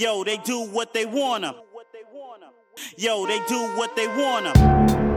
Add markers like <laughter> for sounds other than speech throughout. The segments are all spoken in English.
Yo, they do what they wanna. Yo, they do what they wanna.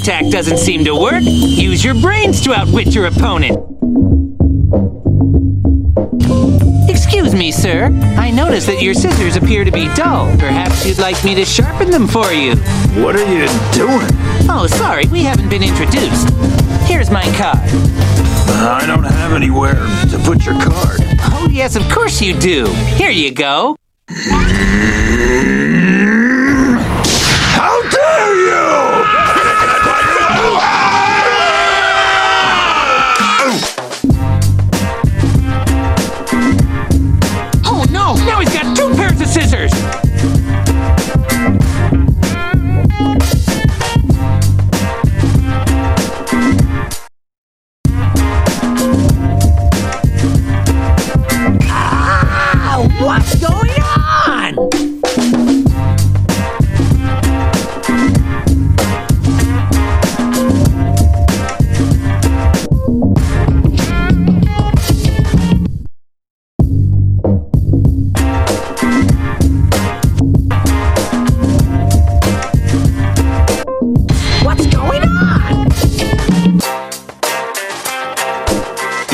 Attack doesn't seem to work, use your brains to outwit your opponent. Excuse me, sir. I notice that your scissors appear to be dull. Perhaps you'd like me to sharpen them for you. What are you doing? Oh, sorry, we haven't been introduced. Here's my card. I don't have anywhere to put your card. Oh, yes, of course you do. Here you go. <laughs>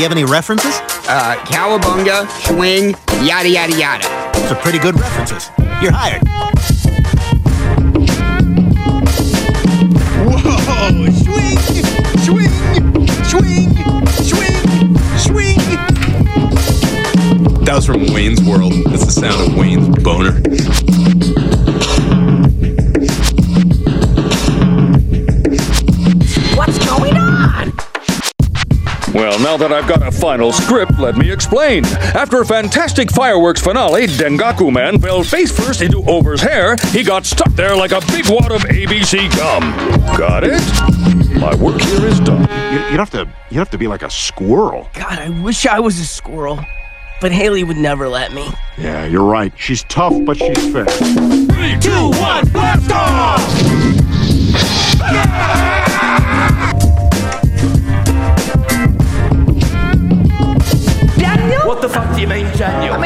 have any references? Uh, cowabunga, swing, yada yada yada. Those are pretty good references. You're hired. Whoa! Swing! Swing! Swing! Swing! Swing! That was from Wayne's World. That's the sound of Wayne's boner. Now that I've got a final script, let me explain. After a fantastic fireworks finale, Dengaku Man fell face first into Over's hair. He got stuck there like a big wad of ABC gum. Got it? My work here is done. You, would have to you'd have to be like a squirrel. God, I wish I was a squirrel. But Haley would never let me. Yeah, you're right. She's tough, but she's fair. Three, two, one, blast off! Fuck do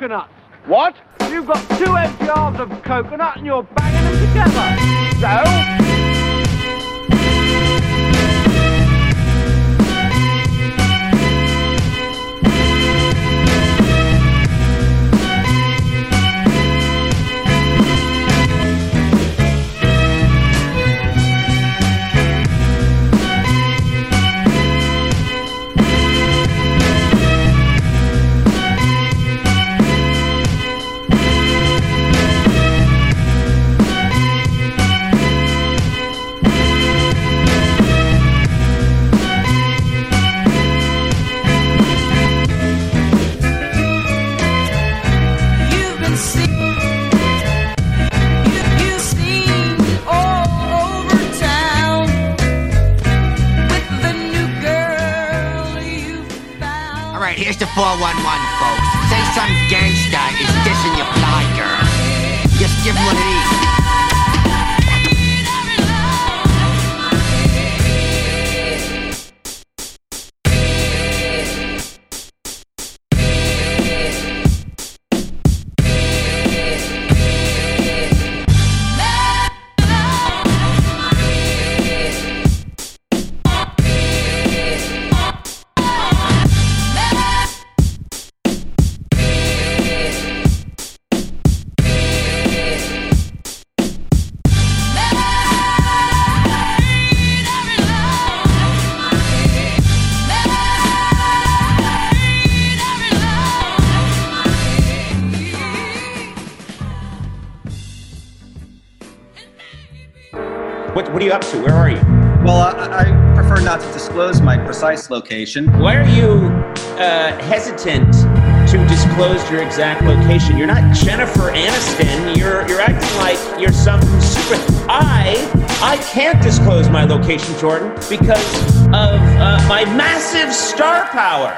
coconuts. What? You've got two empty halves of coconut and you're banging them together. So? 411, folks. Say some gangsta is dissing your fly girl. Just give him one of these. Disclose my precise location. Why are you uh, hesitant to disclose your exact location? You're not Jennifer Aniston. You're you're acting like you're some super. I I can't disclose my location, Jordan, because of uh, my massive star power.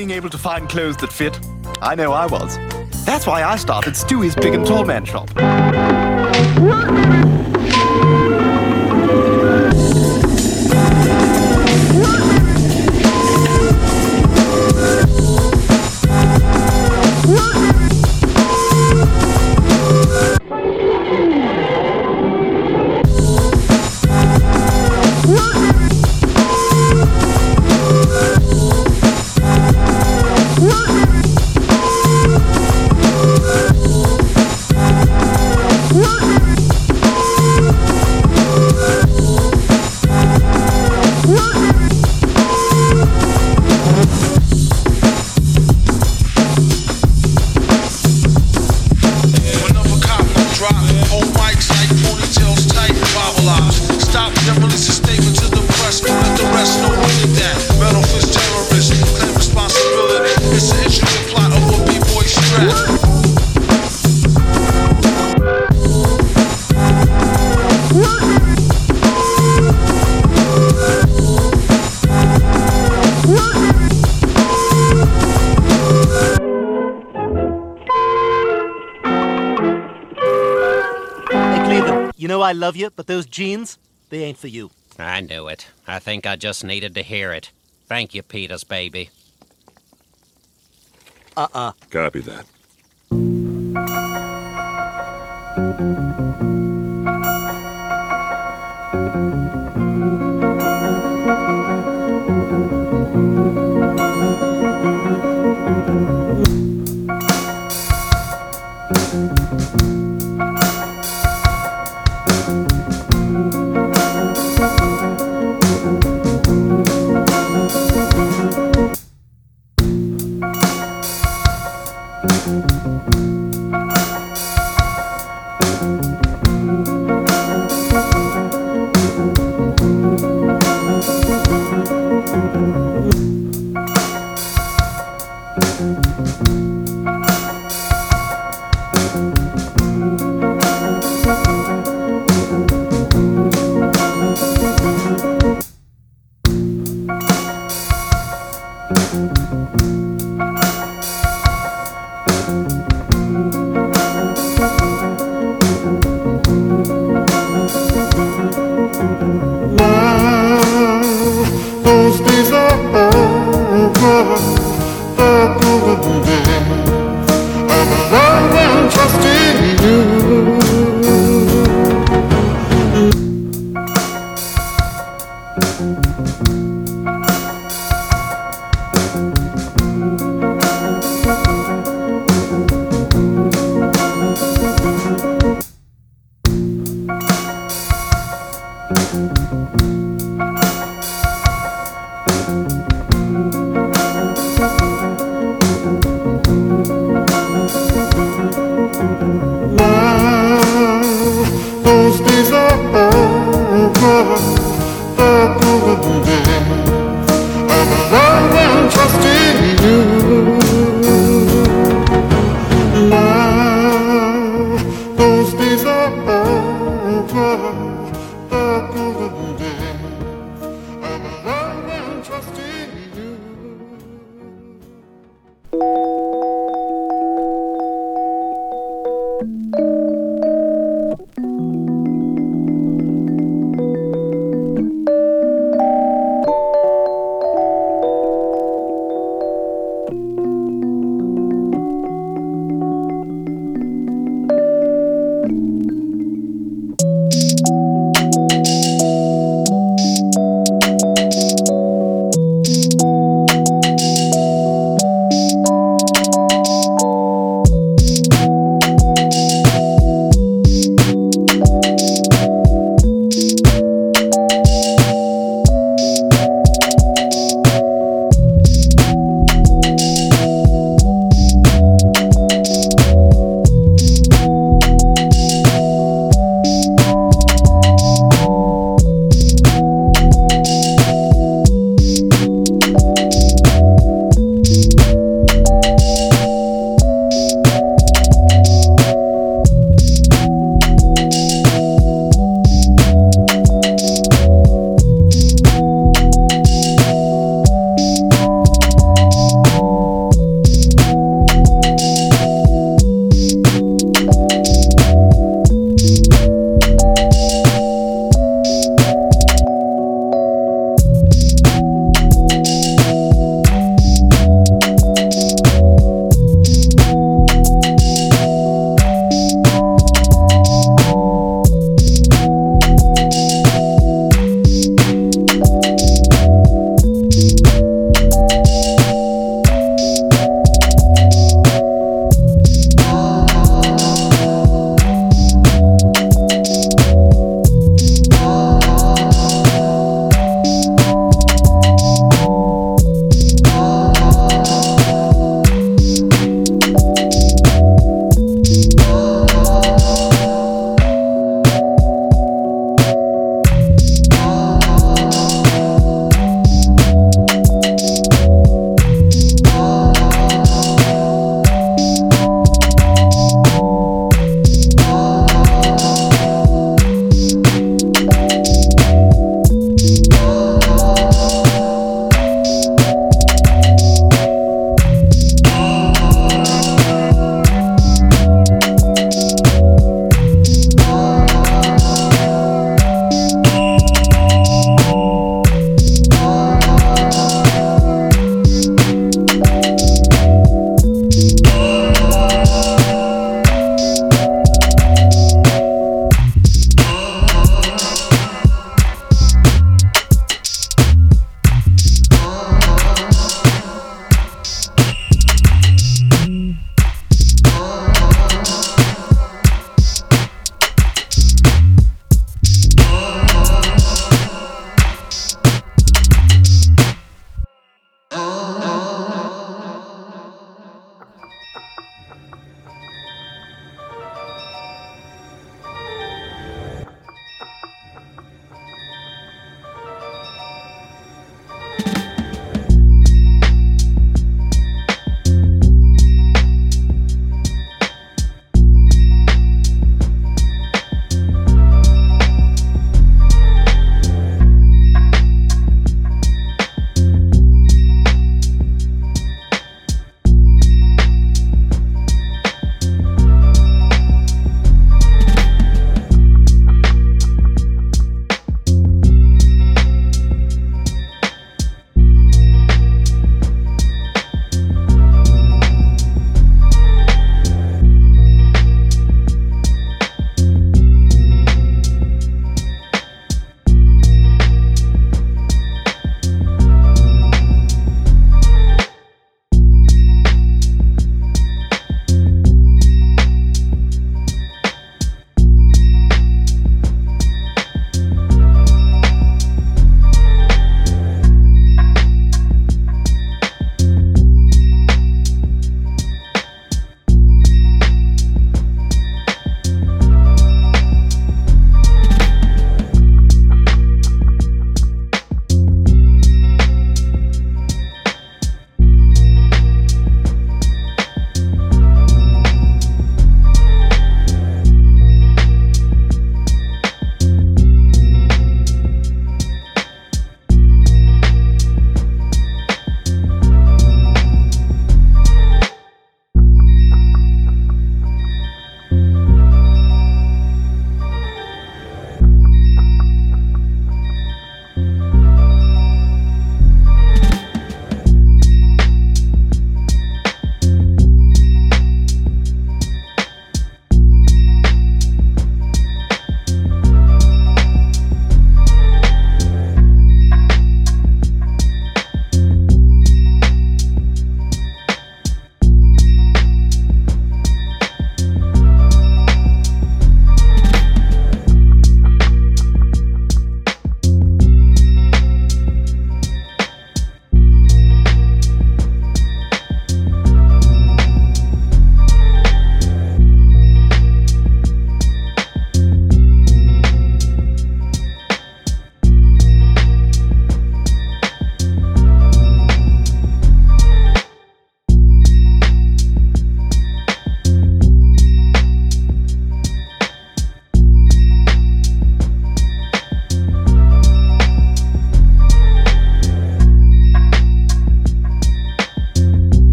Being able to find clothes that fit? I know I was. That's why I started Stewie's Big and Tall Man Shop. You know I love you, but those jeans, they ain't for you. I knew it. I think I just needed to hear it. Thank you, Peters, baby. Uh-uh. Copy that.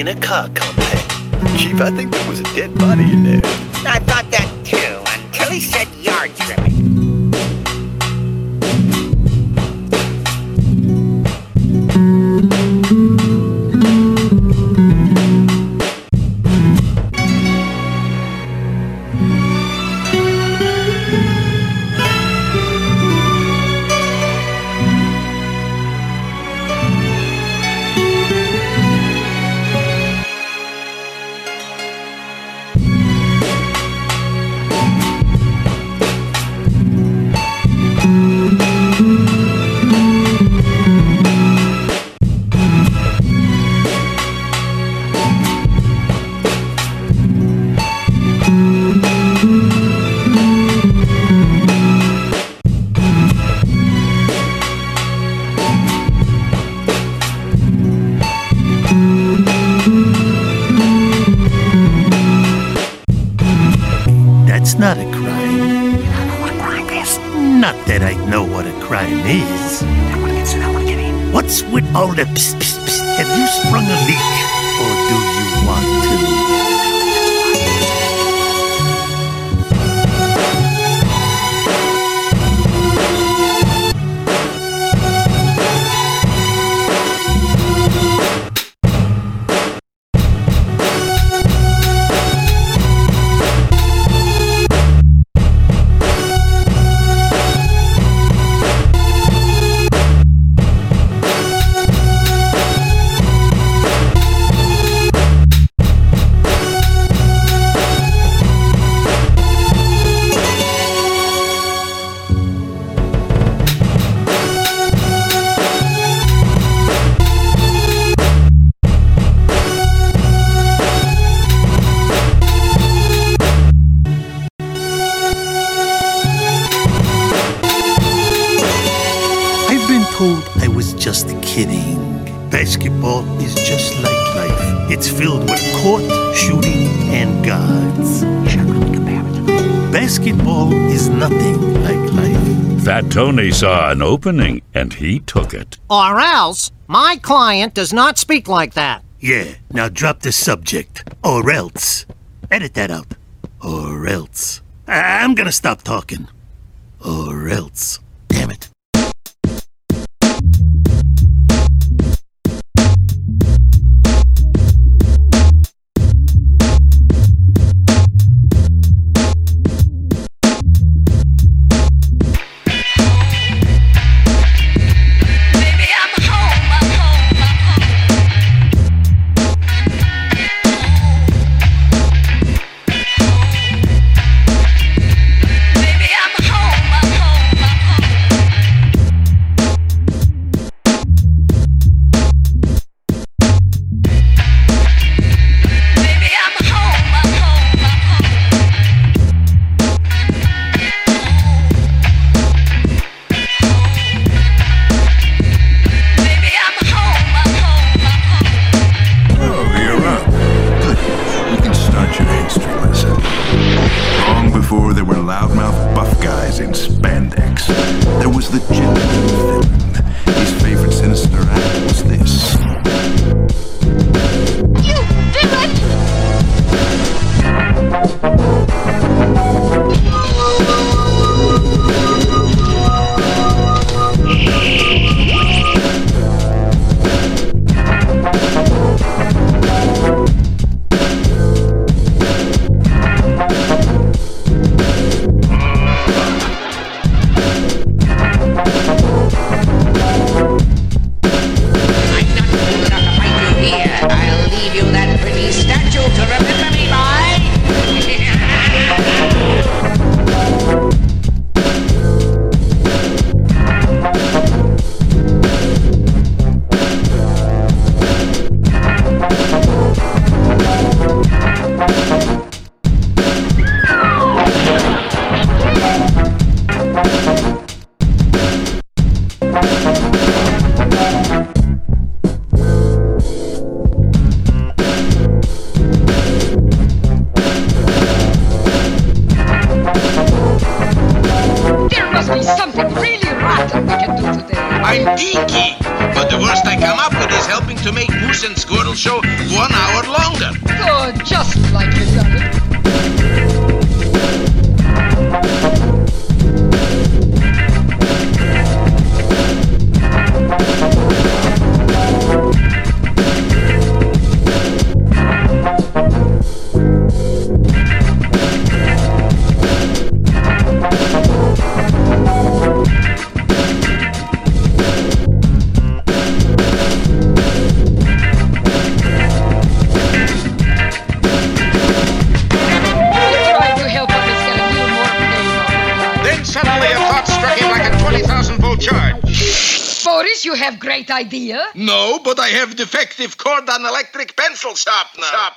in a car compact. Chief, I think there was a dead body in there. Tony saw an opening and he took it. Or else, my client does not speak like that. Yeah, now drop the subject. Or else. Edit that out. Or else. I- I'm gonna stop talking. Or else. Damn it. idea. No, but I have defective cord on electric pencil sharpener. Sharp.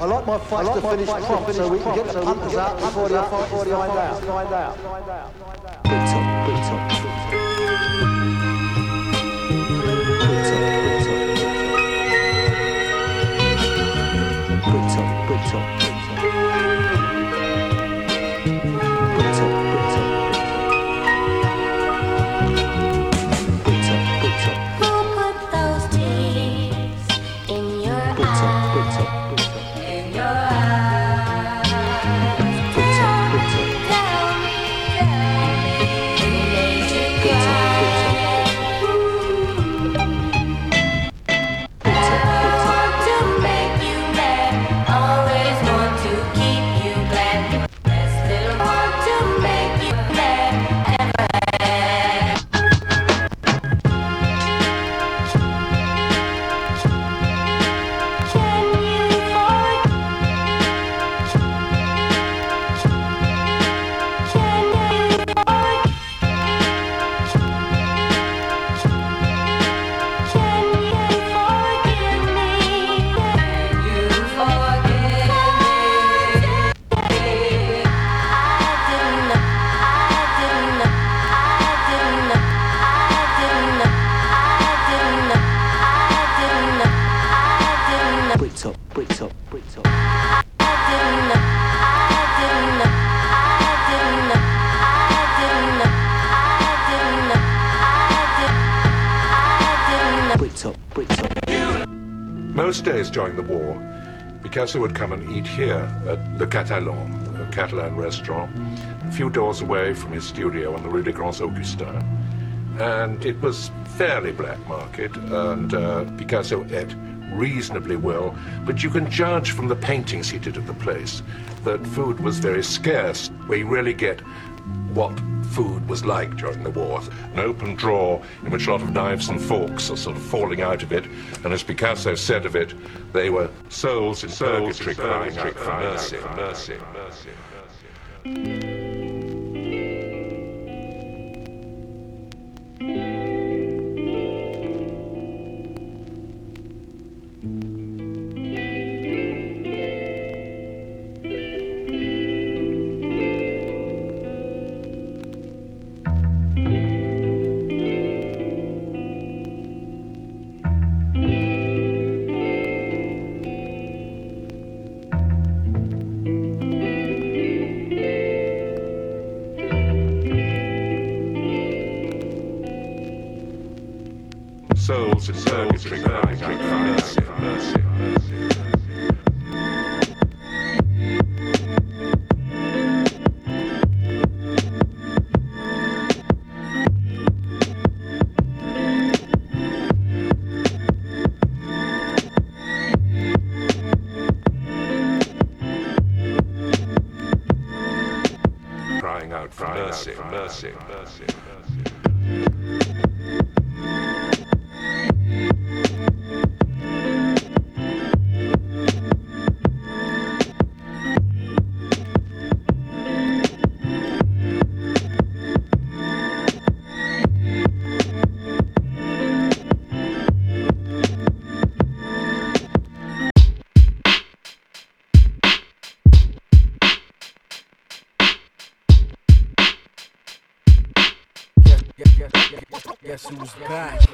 I like my fights to finish prompt so we can get the punters out before the authorities find out. Brito, Brito, Brito. Brito, Brito, Brito. Brito, Brito, Brito. Brito, Picasso would come and eat here at Le Catalan, a Catalan restaurant, a few doors away from his studio on the Rue des Grands Augustins. And it was fairly black market, and uh, Picasso ate reasonably well, but you can judge from the paintings he did of the place that food was very scarce, where you really get what food was like during the war. An open drawer in which a lot of knives and forks are sort of falling out of it, and as Picasso said of it, they were souls in purgatory crying out for mercy, mercy, mercy, mercy. In purgatory crying out for mercy, mercy, mercy. Crying out for mercy, mercy, mercy, mercy. Who's back?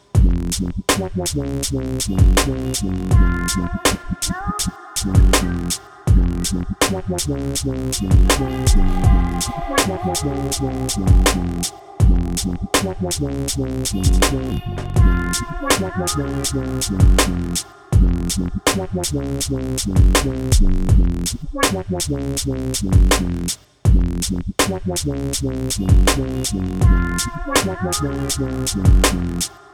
What was the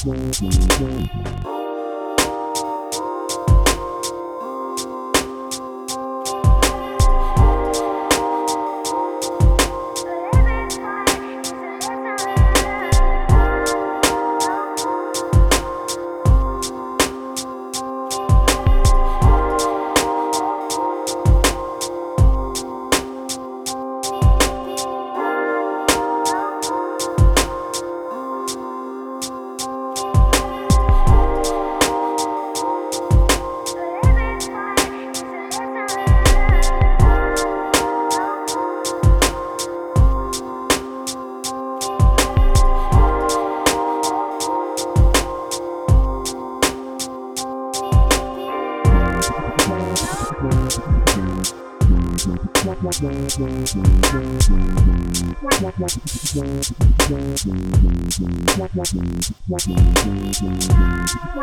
Thank you.